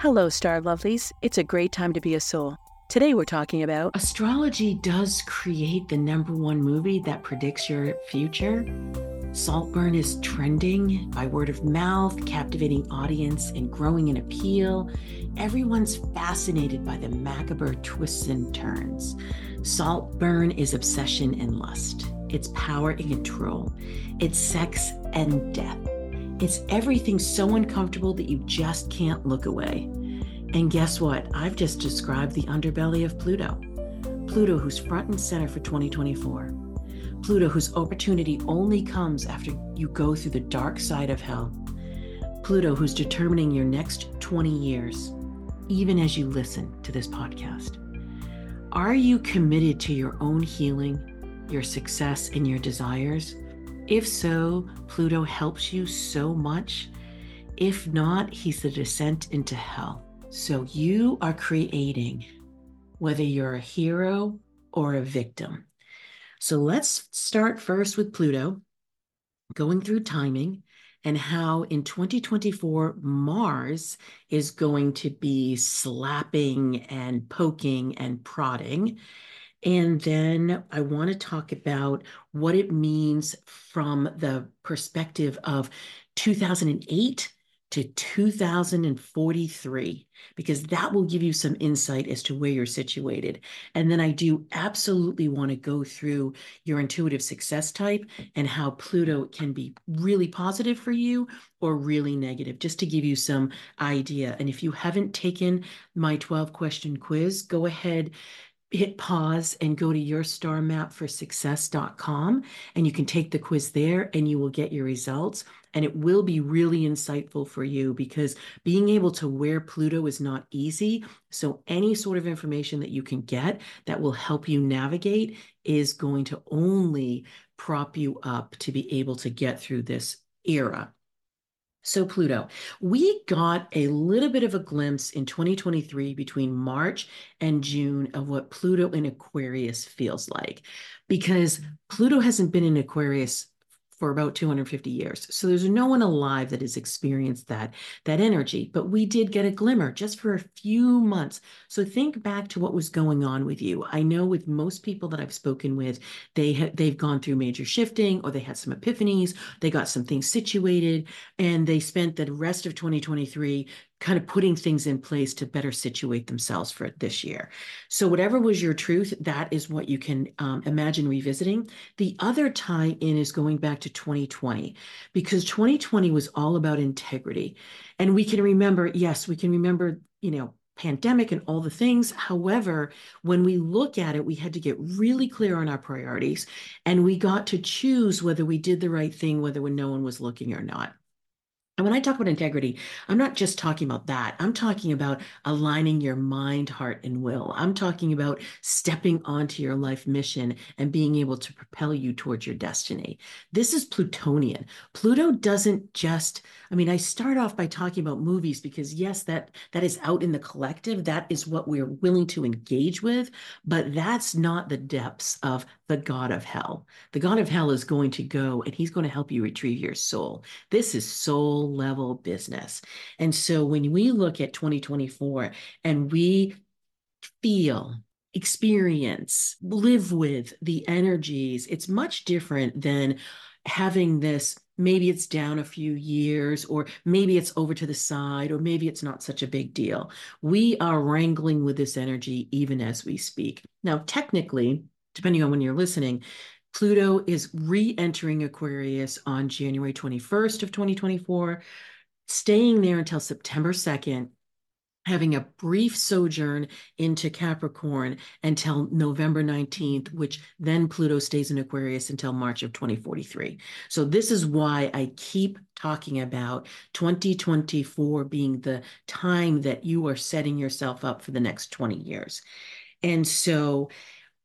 Hello, Star Lovelies. It's a great time to be a soul. Today we're talking about astrology does create the number one movie that predicts your future. Saltburn is trending by word of mouth, captivating audience and growing in appeal. Everyone's fascinated by the macabre twists and turns. Saltburn is obsession and lust. It's power and control. It's sex and death. It's everything so uncomfortable that you just can't look away. And guess what? I've just described the underbelly of Pluto. Pluto, who's front and center for 2024. Pluto, whose opportunity only comes after you go through the dark side of hell. Pluto, who's determining your next 20 years, even as you listen to this podcast. Are you committed to your own healing, your success, and your desires? If so, Pluto helps you so much. If not, he's the descent into hell. So you are creating whether you're a hero or a victim. So let's start first with Pluto, going through timing and how in 2024 Mars is going to be slapping and poking and prodding. And then I want to talk about what it means from the perspective of 2008 to 2043, because that will give you some insight as to where you're situated. And then I do absolutely want to go through your intuitive success type and how Pluto can be really positive for you or really negative, just to give you some idea. And if you haven't taken my 12 question quiz, go ahead hit pause and go to yourstarmapforsuccess.com and you can take the quiz there and you will get your results. And it will be really insightful for you because being able to wear Pluto is not easy. So any sort of information that you can get that will help you navigate is going to only prop you up to be able to get through this era so, Pluto, we got a little bit of a glimpse in 2023 between March and June of what Pluto in Aquarius feels like because Pluto hasn't been in Aquarius for about 250 years. So there's no one alive that has experienced that that energy, but we did get a glimmer just for a few months. So think back to what was going on with you. I know with most people that I've spoken with, they ha- they've gone through major shifting or they had some epiphanies, they got some things situated and they spent the rest of 2023 kind of putting things in place to better situate themselves for this year. So, whatever was your truth, that is what you can um, imagine revisiting. The other tie in is going back to 2020, because 2020 was all about integrity. And we can remember, yes, we can remember, you know, pandemic and all the things. However, when we look at it, we had to get really clear on our priorities and we got to choose whether we did the right thing, whether when no one was looking or not. And when I talk about integrity, I'm not just talking about that. I'm talking about aligning your mind, heart, and will. I'm talking about stepping onto your life mission and being able to propel you towards your destiny. This is Plutonian. Pluto doesn't just, I mean, I start off by talking about movies because yes, that that is out in the collective. That is what we're willing to engage with, but that's not the depths of the God of hell. The God of hell is going to go and he's going to help you retrieve your soul. This is soul level business. And so when we look at 2024 and we feel, experience, live with the energies, it's much different than having this maybe it's down a few years or maybe it's over to the side or maybe it's not such a big deal. We are wrangling with this energy even as we speak. Now, technically, depending on when you're listening, Pluto is re-entering Aquarius on January 21st of 2024, staying there until September 2nd, having a brief sojourn into Capricorn until November 19th, which then Pluto stays in Aquarius until March of 2043. So this is why I keep talking about 2024 being the time that you are setting yourself up for the next 20 years. And so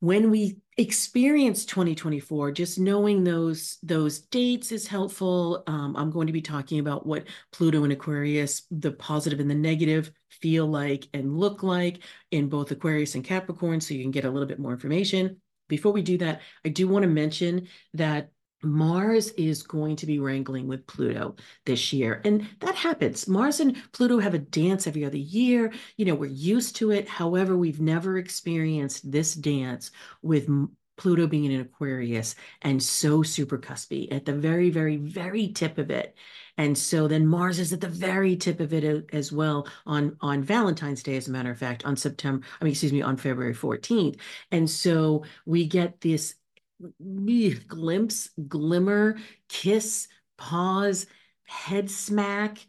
when we experience 2024 just knowing those those dates is helpful. Um, i'm going to be talking about what pluto and aquarius the positive and the negative feel like and look like in both aquarius and capricorn so you can get a little bit more information. Before we do that i do want to mention that Mars is going to be wrangling with Pluto this year. And that happens. Mars and Pluto have a dance every other year. You know, we're used to it. However, we've never experienced this dance with Pluto being in Aquarius and so super cuspy at the very, very, very tip of it. And so then Mars is at the very tip of it as well on, on Valentine's Day, as a matter of fact, on September, I mean, excuse me, on February 14th. And so we get this glimpse, glimmer, kiss, pause, head smack,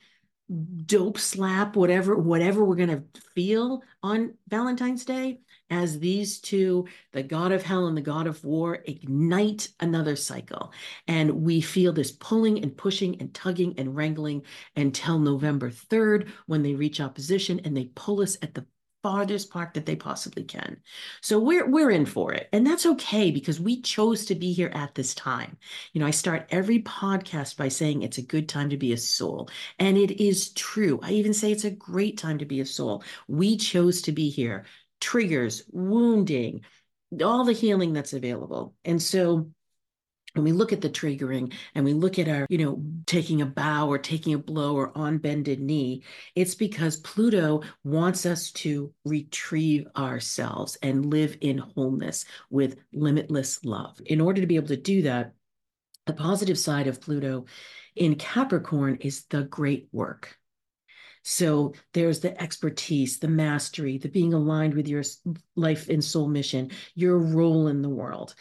dope slap, whatever, whatever we're gonna feel on Valentine's Day, as these two, the god of hell and the god of war, ignite another cycle. And we feel this pulling and pushing and tugging and wrangling until November 3rd when they reach opposition and they pull us at the farthest part that they possibly can. So we're we're in for it. And that's okay because we chose to be here at this time. You know, I start every podcast by saying it's a good time to be a soul. And it is true. I even say it's a great time to be a soul. We chose to be here. Triggers, wounding, all the healing that's available. And so when we look at the triggering and we look at our, you know, taking a bow or taking a blow or on bended knee, it's because Pluto wants us to retrieve ourselves and live in wholeness with limitless love. In order to be able to do that, the positive side of Pluto in Capricorn is the great work. So there's the expertise, the mastery, the being aligned with your life and soul mission, your role in the world.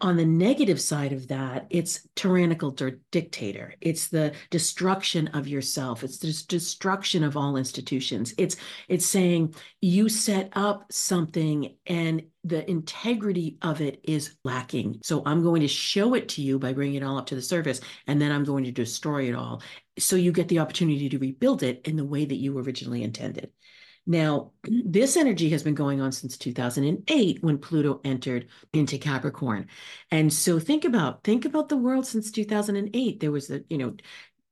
On the negative side of that, it's tyrannical dictator. It's the destruction of yourself. It's the destruction of all institutions. It's it's saying you set up something and the integrity of it is lacking. So I'm going to show it to you by bringing it all up to the surface, and then I'm going to destroy it all. So you get the opportunity to rebuild it in the way that you originally intended. Now, this energy has been going on since 2008 when Pluto entered into Capricorn. And so think about think about the world since 2008. There was a, you know,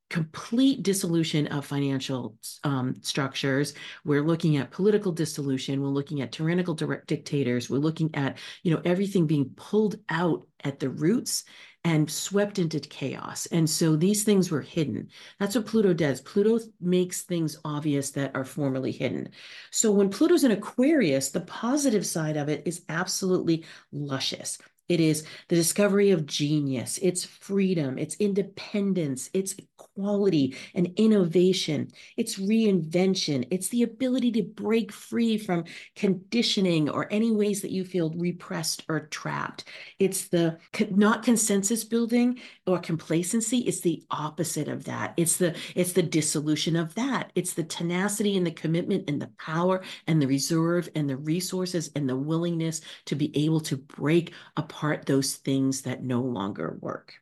complete dissolution of financial um, structures. We're looking at political dissolution. We're looking at tyrannical dictators. We're looking at, you know, everything being pulled out at the roots and swept into chaos. And so these things were hidden. That's what Pluto does. Pluto makes things obvious that are formerly hidden. So when Pluto's in Aquarius, the positive side of it is absolutely luscious. It is the discovery of genius, it's freedom, it's independence, it's quality and innovation, it's reinvention, it's the ability to break free from conditioning or any ways that you feel repressed or trapped. It's the not consensus building or complacency, it's the opposite of that. It's the it's the dissolution of that. It's the tenacity and the commitment and the power and the reserve and the resources and the willingness to be able to break apart those things that no longer work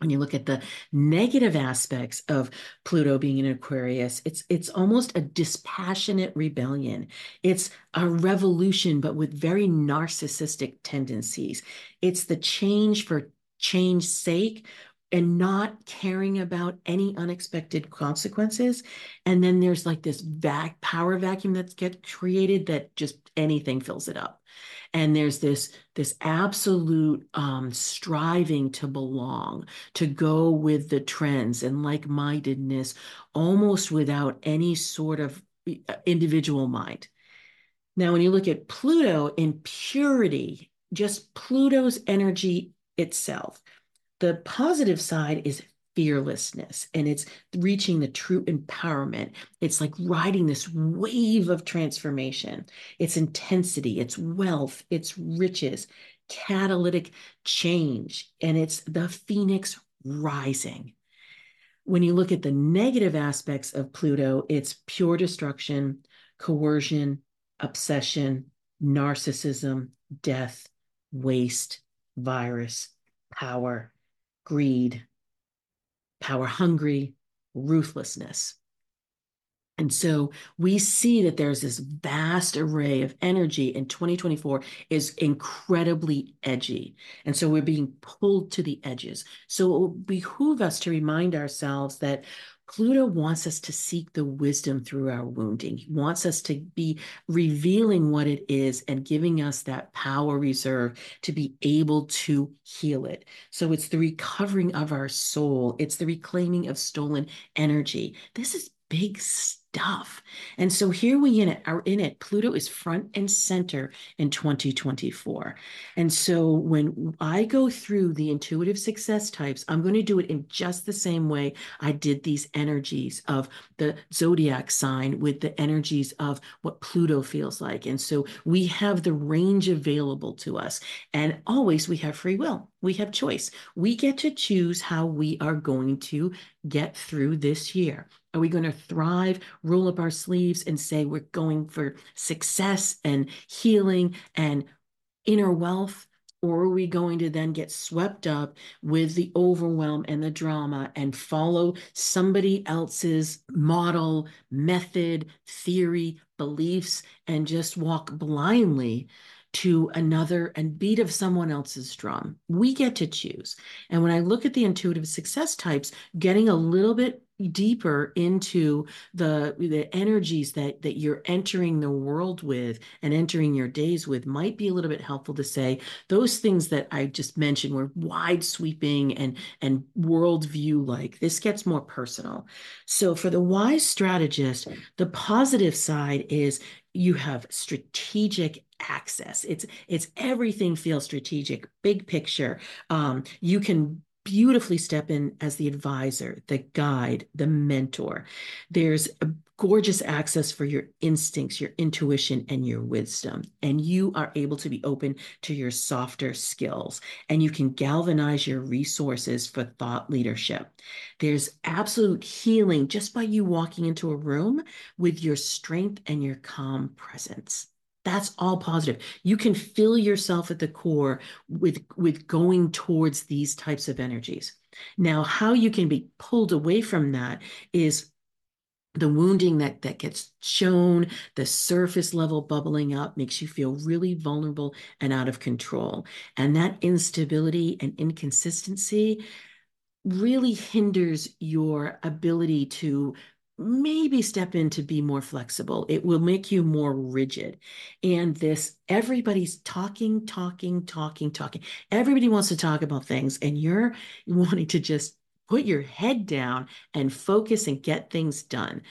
when you look at the negative aspects of Pluto being in Aquarius, it's it's almost a dispassionate rebellion. It's a revolution, but with very narcissistic tendencies. It's the change for change's sake and not caring about any unexpected consequences. And then there's like this vac power vacuum that gets created that just anything fills it up and there's this this absolute um, striving to belong to go with the trends and like-mindedness almost without any sort of uh, individual mind now when you look at pluto in purity just pluto's energy itself the positive side is fearlessness and it's reaching the true empowerment. It's like riding this wave of transformation. It's intensity, it's wealth, it's riches, catalytic change, and it's the phoenix rising. When you look at the negative aspects of Pluto, it's pure destruction, coercion, obsession, narcissism, death, waste, virus, power, greed, power hungry, ruthlessness. And so we see that there's this vast array of energy and 2024 is incredibly edgy. And so we're being pulled to the edges. So it will behoove us to remind ourselves that Pluto wants us to seek the wisdom through our wounding. He wants us to be revealing what it is and giving us that power reserve to be able to heal it. So it's the recovering of our soul, it's the reclaiming of stolen energy. This is big stuff stuff. And so here we in it are in it. Pluto is front and center in 2024. And so when I go through the intuitive success types, I'm going to do it in just the same way I did these energies of the zodiac sign with the energies of what Pluto feels like. And so we have the range available to us. And always we have free will. We have choice. We get to choose how we are going to get through this year. Are we going to thrive, roll up our sleeves, and say we're going for success and healing and inner wealth? Or are we going to then get swept up with the overwhelm and the drama and follow somebody else's model, method, theory, beliefs, and just walk blindly to another and beat of someone else's drum. We get to choose. And when I look at the intuitive success types, getting a little bit deeper into the the energies that that you're entering the world with and entering your days with might be a little bit helpful to say those things that I just mentioned were wide sweeping and and worldview like this gets more personal. So for the wise strategist the positive side is you have strategic access. It's it's everything feels strategic big picture. Um, you can beautifully step in as the advisor the guide the mentor. There's a gorgeous access for your instincts your intuition and your wisdom. And you are able to be open to your softer skills. And you can galvanize your resources for thought leadership. There's absolute healing just by you walking into a room with your strength and your calm presence that's all positive. You can fill yourself at the core with with going towards these types of energies. Now how you can be pulled away from that is the wounding that that gets shown the surface level bubbling up makes you feel really vulnerable and out of control. And that instability and inconsistency really hinders your ability to maybe step in to be more flexible. It will make you more rigid. And this, everybody's talking, talking, talking, talking. Everybody wants to talk about things, and you're wanting to just put your head down and focus and get things done.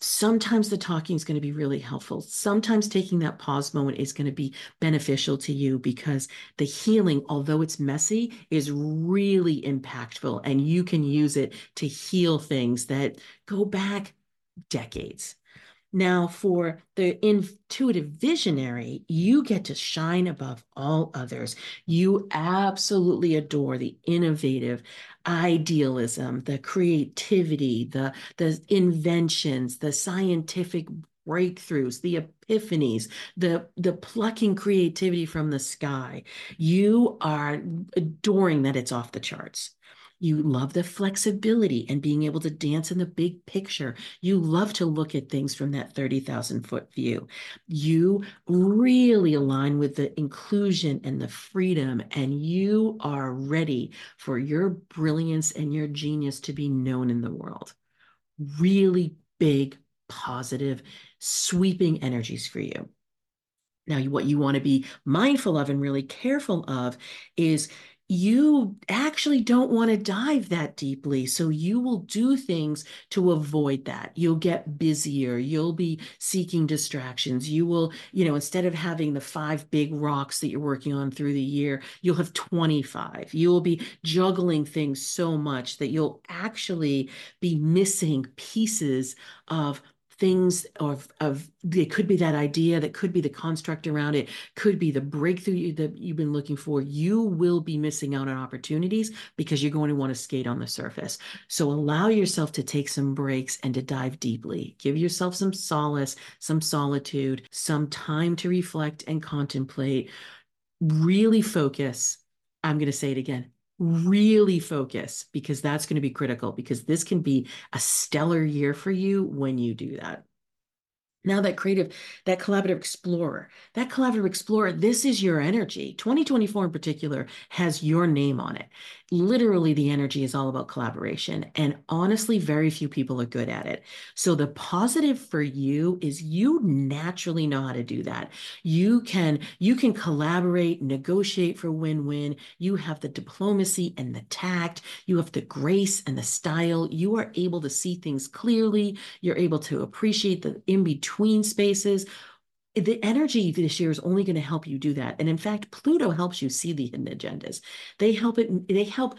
Sometimes the talking is going to be really helpful. Sometimes taking that pause moment is going to be beneficial to you because the healing, although it's messy, is really impactful and you can use it to heal things that go back decades. Now, for the intuitive visionary, you get to shine above all others. You absolutely adore the innovative idealism, the creativity, the, the inventions, the scientific breakthroughs, the epiphanies, the, the plucking creativity from the sky. You are adoring that it's off the charts. You love the flexibility and being able to dance in the big picture. You love to look at things from that 30,000 foot view. You really align with the inclusion and the freedom, and you are ready for your brilliance and your genius to be known in the world. Really big, positive, sweeping energies for you. Now, what you want to be mindful of and really careful of is you actually don't want to dive that deeply. So you will do things to avoid that. You'll get busier. You'll be seeking distractions. You will, you know, instead of having the five big rocks that you're working on through the year, you'll have 25. You will be juggling things so much that you'll actually be missing pieces of things of of it could be that idea that could be the construct around it could be the breakthrough that you've been looking for you will be missing out on opportunities because you're going to want to skate on the surface. So allow yourself to take some breaks and to dive deeply. Give yourself some solace some solitude some time to reflect and contemplate. Really focus i'm going to say it again really focus because that's going to be critical because this can be a stellar year for you when you do that. Now, that creative, that collaborative explorer, that collaborative explorer, this is your energy. 2024 in particular has your name on it. Literally, the energy is all about collaboration. And honestly, very few people are good at it. So, the positive for you is you naturally know how to do that. You can, you can collaborate, negotiate for win-win. You have the diplomacy and the tact. You have the grace and the style. You are able to see things clearly. You're able to appreciate the in between spaces. The energy this year is only going to help you do that. And in fact, Pluto helps you see the hidden agendas. They help it, they help.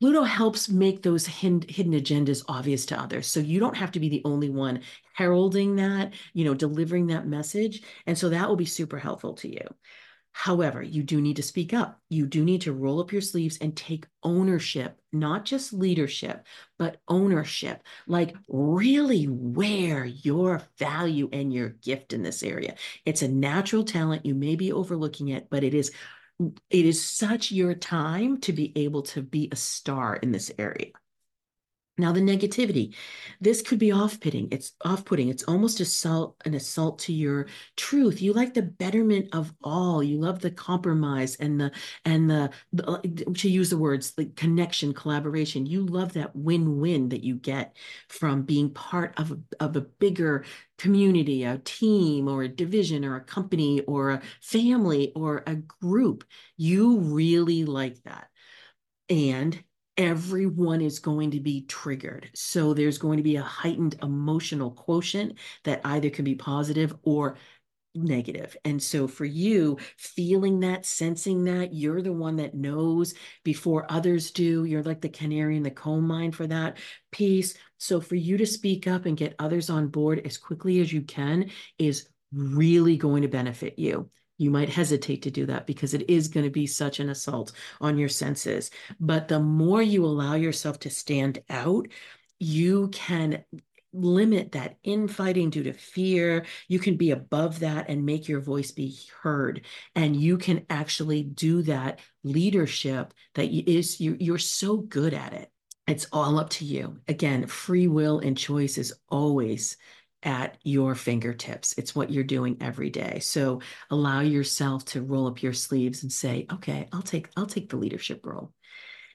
Pluto helps make those hidden, hidden agendas obvious to others. So you don't have to be the only one heralding that, you know, delivering that message. And so that will be super helpful to you. However, you do need to speak up. You do need to roll up your sleeves and take ownership, not just leadership, but ownership. Like, really wear your value and your gift in this area. It's a natural talent. You may be overlooking it, but it is. It is such your time to be able to be a star in this area. Now, the negativity, this could be off-putting. It's off-putting. It's almost assault, an assault to your truth. You like the betterment of all. You love the compromise and the and the, the uh, to use the words the connection, collaboration. You love that win-win that you get from being part of a, of a bigger community, a team, or a division, or a company, or a family, or a group. You really like that, and everyone is going to be triggered. So there's going to be a heightened emotional quotient that either can be positive or negative. And so for you, feeling that, sensing that, you're the one that knows before others do. You're like the canary in the coal mine for that piece. So for you to speak up and get others on board as quickly as you can is really going to benefit you you might hesitate to do that because it is going to be such an assault on your senses. But the more you allow yourself to stand out, you can limit that infighting due to fear. You can be above that and make your voice be heard. And you can actually do that leadership that is you, you're so good at it. It's all up to you. Again, free will and choice is always at your fingertips. It's what you're doing every day. So allow yourself to roll up your sleeves and say, okay, I'll take, I'll take the leadership role.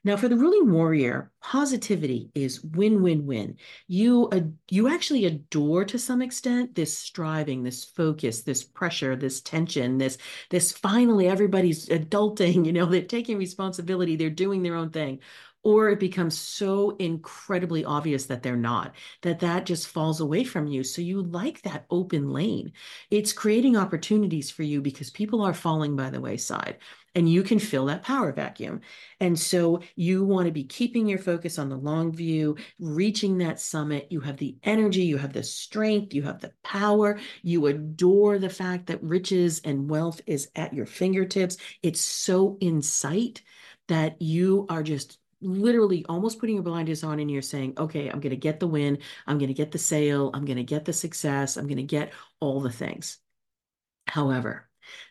Now, for the ruling warrior, positivity is win-win-win. You uh, you actually adore to some extent this striving, this focus, this pressure, this tension, this this finally everybody's adulting. You know, they're taking responsibility, they're doing their own thing or it becomes so incredibly obvious that they're not that that just falls away from you. So you like that open lane. It's creating opportunities for you because people are falling by the wayside and you can fill that power vacuum. And so you want to be keeping your focus on the long view reaching that summit. You have the energy you have the strength you have the power. You adore the fact that riches and wealth is at your fingertips. It's so in sight that you are just literally almost putting your blinders on and you're saying, okay, I'm going to get the win. I'm going to get the sale. I'm going to get the success. I'm going to get all the things. However,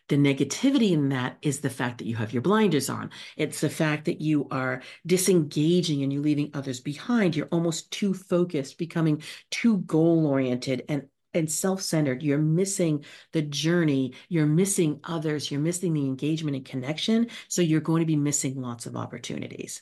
the negativity in that is the fact that you have your blinders on. It's the fact that you are disengaging and you're leaving others behind. You're almost too focused, becoming too goal oriented and and self-centered you're missing the journey you're missing others you're missing the engagement and connection so you're going to be missing lots of opportunities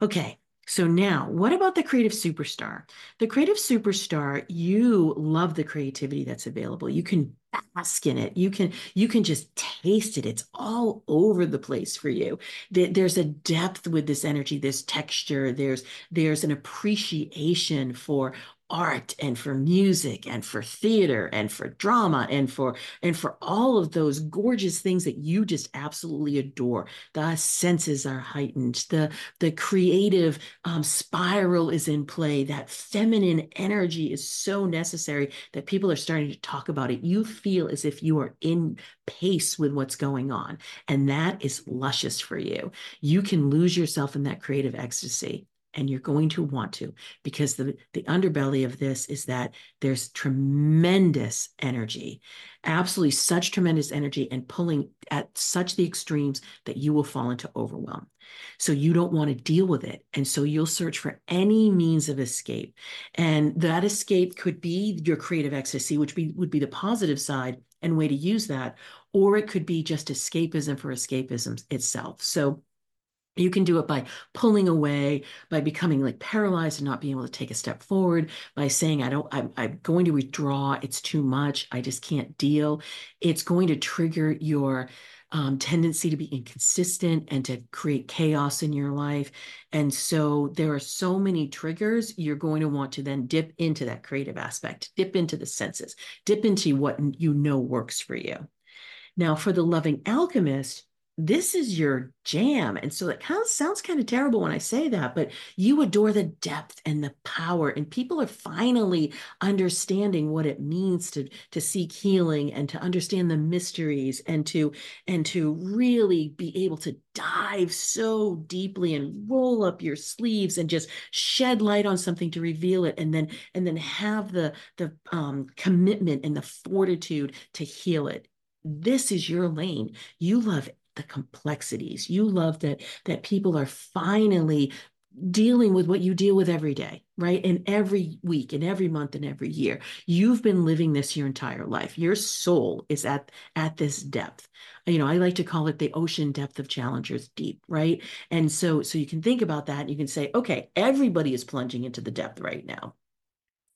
Okay, so now, what about the creative superstar? The creative superstar, you love the creativity that's available. You can bask in it. You can you can just taste it. It's all over the place for you. There's a depth with this energy, this texture. There's there's an appreciation for art and for music and for theater and for drama and for and for all of those gorgeous things that you just absolutely adore. The senses are heightened. The the creative um, spiral is in play. That feminine energy is so necessary that people are starting to talk about it. You feel as if you are in pace with what's going on and that is luscious for you. You can lose yourself in that creative ecstasy and you're going to want to because the the underbelly of this is that there's tremendous energy absolutely such tremendous energy and pulling at such the extremes that you will fall into overwhelm. So you don't want to deal with it and so you'll search for any means of escape. And that escape could be your creative ecstasy which be, would be the positive side and way to use that or it could be just escapism for escapism itself. So you can do it by pulling away, by becoming like paralyzed and not being able to take a step forward, by saying, I don't, I'm, I'm going to withdraw. It's too much. I just can't deal. It's going to trigger your um, tendency to be inconsistent and to create chaos in your life. And so there are so many triggers. You're going to want to then dip into that creative aspect, dip into the senses, dip into what you know works for you. Now, for the loving alchemist, this is your jam. And so it kind of sounds kind of terrible when I say that, but you adore the depth and the power. And people are finally understanding what it means to, to seek healing and to understand the mysteries and to and to really be able to dive so deeply and roll up your sleeves and just shed light on something to reveal it and then and then have the the um, commitment and the fortitude to heal it this is your lane. You love the complexities. You love that that people are finally dealing with what you deal with every day, right? And every week and every month and every year. You've been living this your entire life. Your soul is at at this depth. You know, I like to call it the ocean depth of challengers deep, right? And so so you can think about that and you can say, okay, everybody is plunging into the depth right now.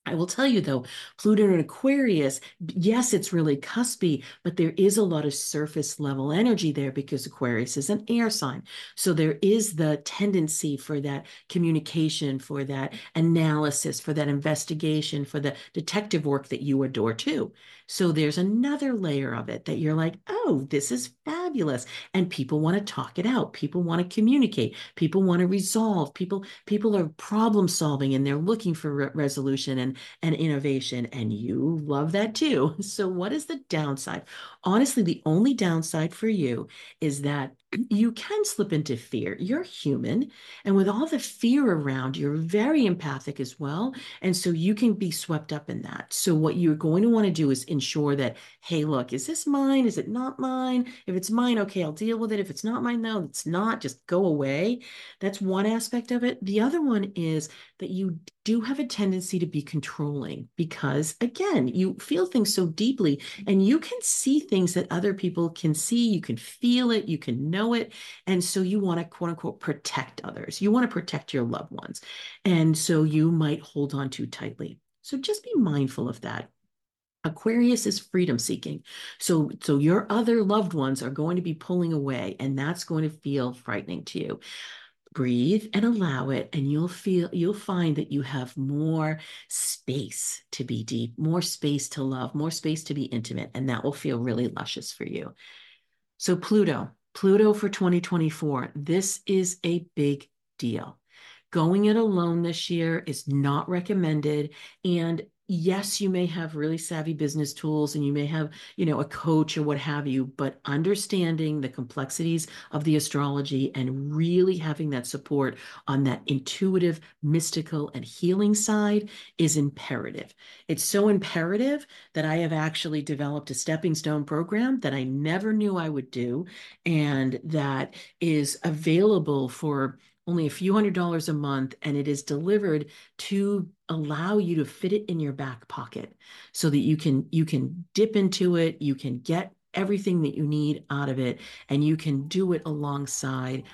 I will tell you though, Pluto and Aquarius, yes, it's really cuspy, but there is a lot of surface level energy there because Aquarius is an air sign. So there is the tendency for that communication, for that analysis, for that investigation, for the detective work that you adore too. So there's another layer of it that you're like, oh, this is fabulous. And people want to talk it out. People want to communicate. People want to resolve. People, people are problem solving and they're looking for re- resolution and, and innovation. And you love that too. So what is the downside? Honestly, the only downside for you is that you can slip into fear. You're human. And with all the fear around, you're very empathic as well. And so you can be swept up in that. So, what you're going to want to do is ensure that, hey, look, is this mine? Is it not mine? If it's mine, okay, I'll deal with it. If it's not mine, no, it's not. Just go away. That's one aspect of it. The other one is that you do have a tendency to be controlling because, again, you feel things so deeply and you can see things that other people can see. You can feel it. You can know know it. And so you want to quote unquote protect others. You want to protect your loved ones. And so you might hold on too tightly. So just be mindful of that. Aquarius is freedom seeking. So so your other loved ones are going to be pulling away and that's going to feel frightening to you. Breathe and allow it and you'll feel you'll find that you have more space to be deep, more space to love, more space to be intimate and that will feel really luscious for you. So Pluto, Pluto for 2024. This is a big deal. Going it alone this year is not recommended. And yes, you may have really savvy business tools and you may have, you know, a coach or what have you, but understanding the complexities of the astrology and really having that support on that intuitive, mystical, and healing side is imperative. It's so imperative that I have actually developed a stepping stone program that I never knew I would do and that is available for only a few hundred dollars a month and it is delivered to allow you to fit it in your back pocket so that you can you can dip into it you can get everything that you need out of it and you can do it alongside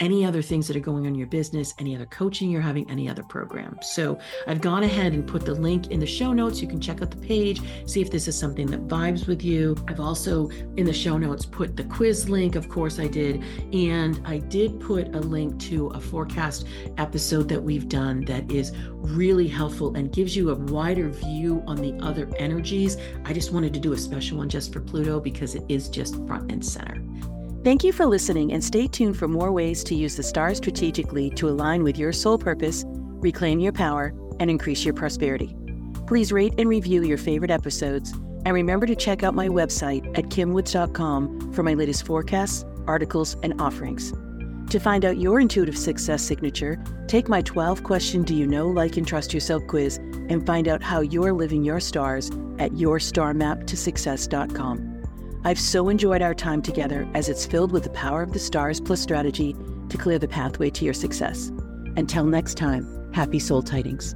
any other things that are going on in your business, any other coaching you're having, any other program. So I've gone ahead and put the link in the show notes. You can check out the page, see if this is something that vibes with you. I've also in the show notes put the quiz link, of course I did, and I did put a link to a forecast episode that we've done that is really helpful and gives you a wider view on the other energies. I just wanted to do a special one just for Pluto because it is just front and center. Thank you for listening and stay tuned for more ways to use the stars strategically to align with your soul purpose, reclaim your power, and increase your prosperity. Please rate and review your favorite episodes, and remember to check out my website at kimwoods.com for my latest forecasts, articles, and offerings. To find out your intuitive success signature, take my 12 question Do You Know, Like, and Trust Yourself quiz and find out how you're living your stars at yourstarmaptosuccess.com. I've so enjoyed our time together as it's filled with the power of the stars plus strategy to clear the pathway to your success. Until next time, happy soul tidings.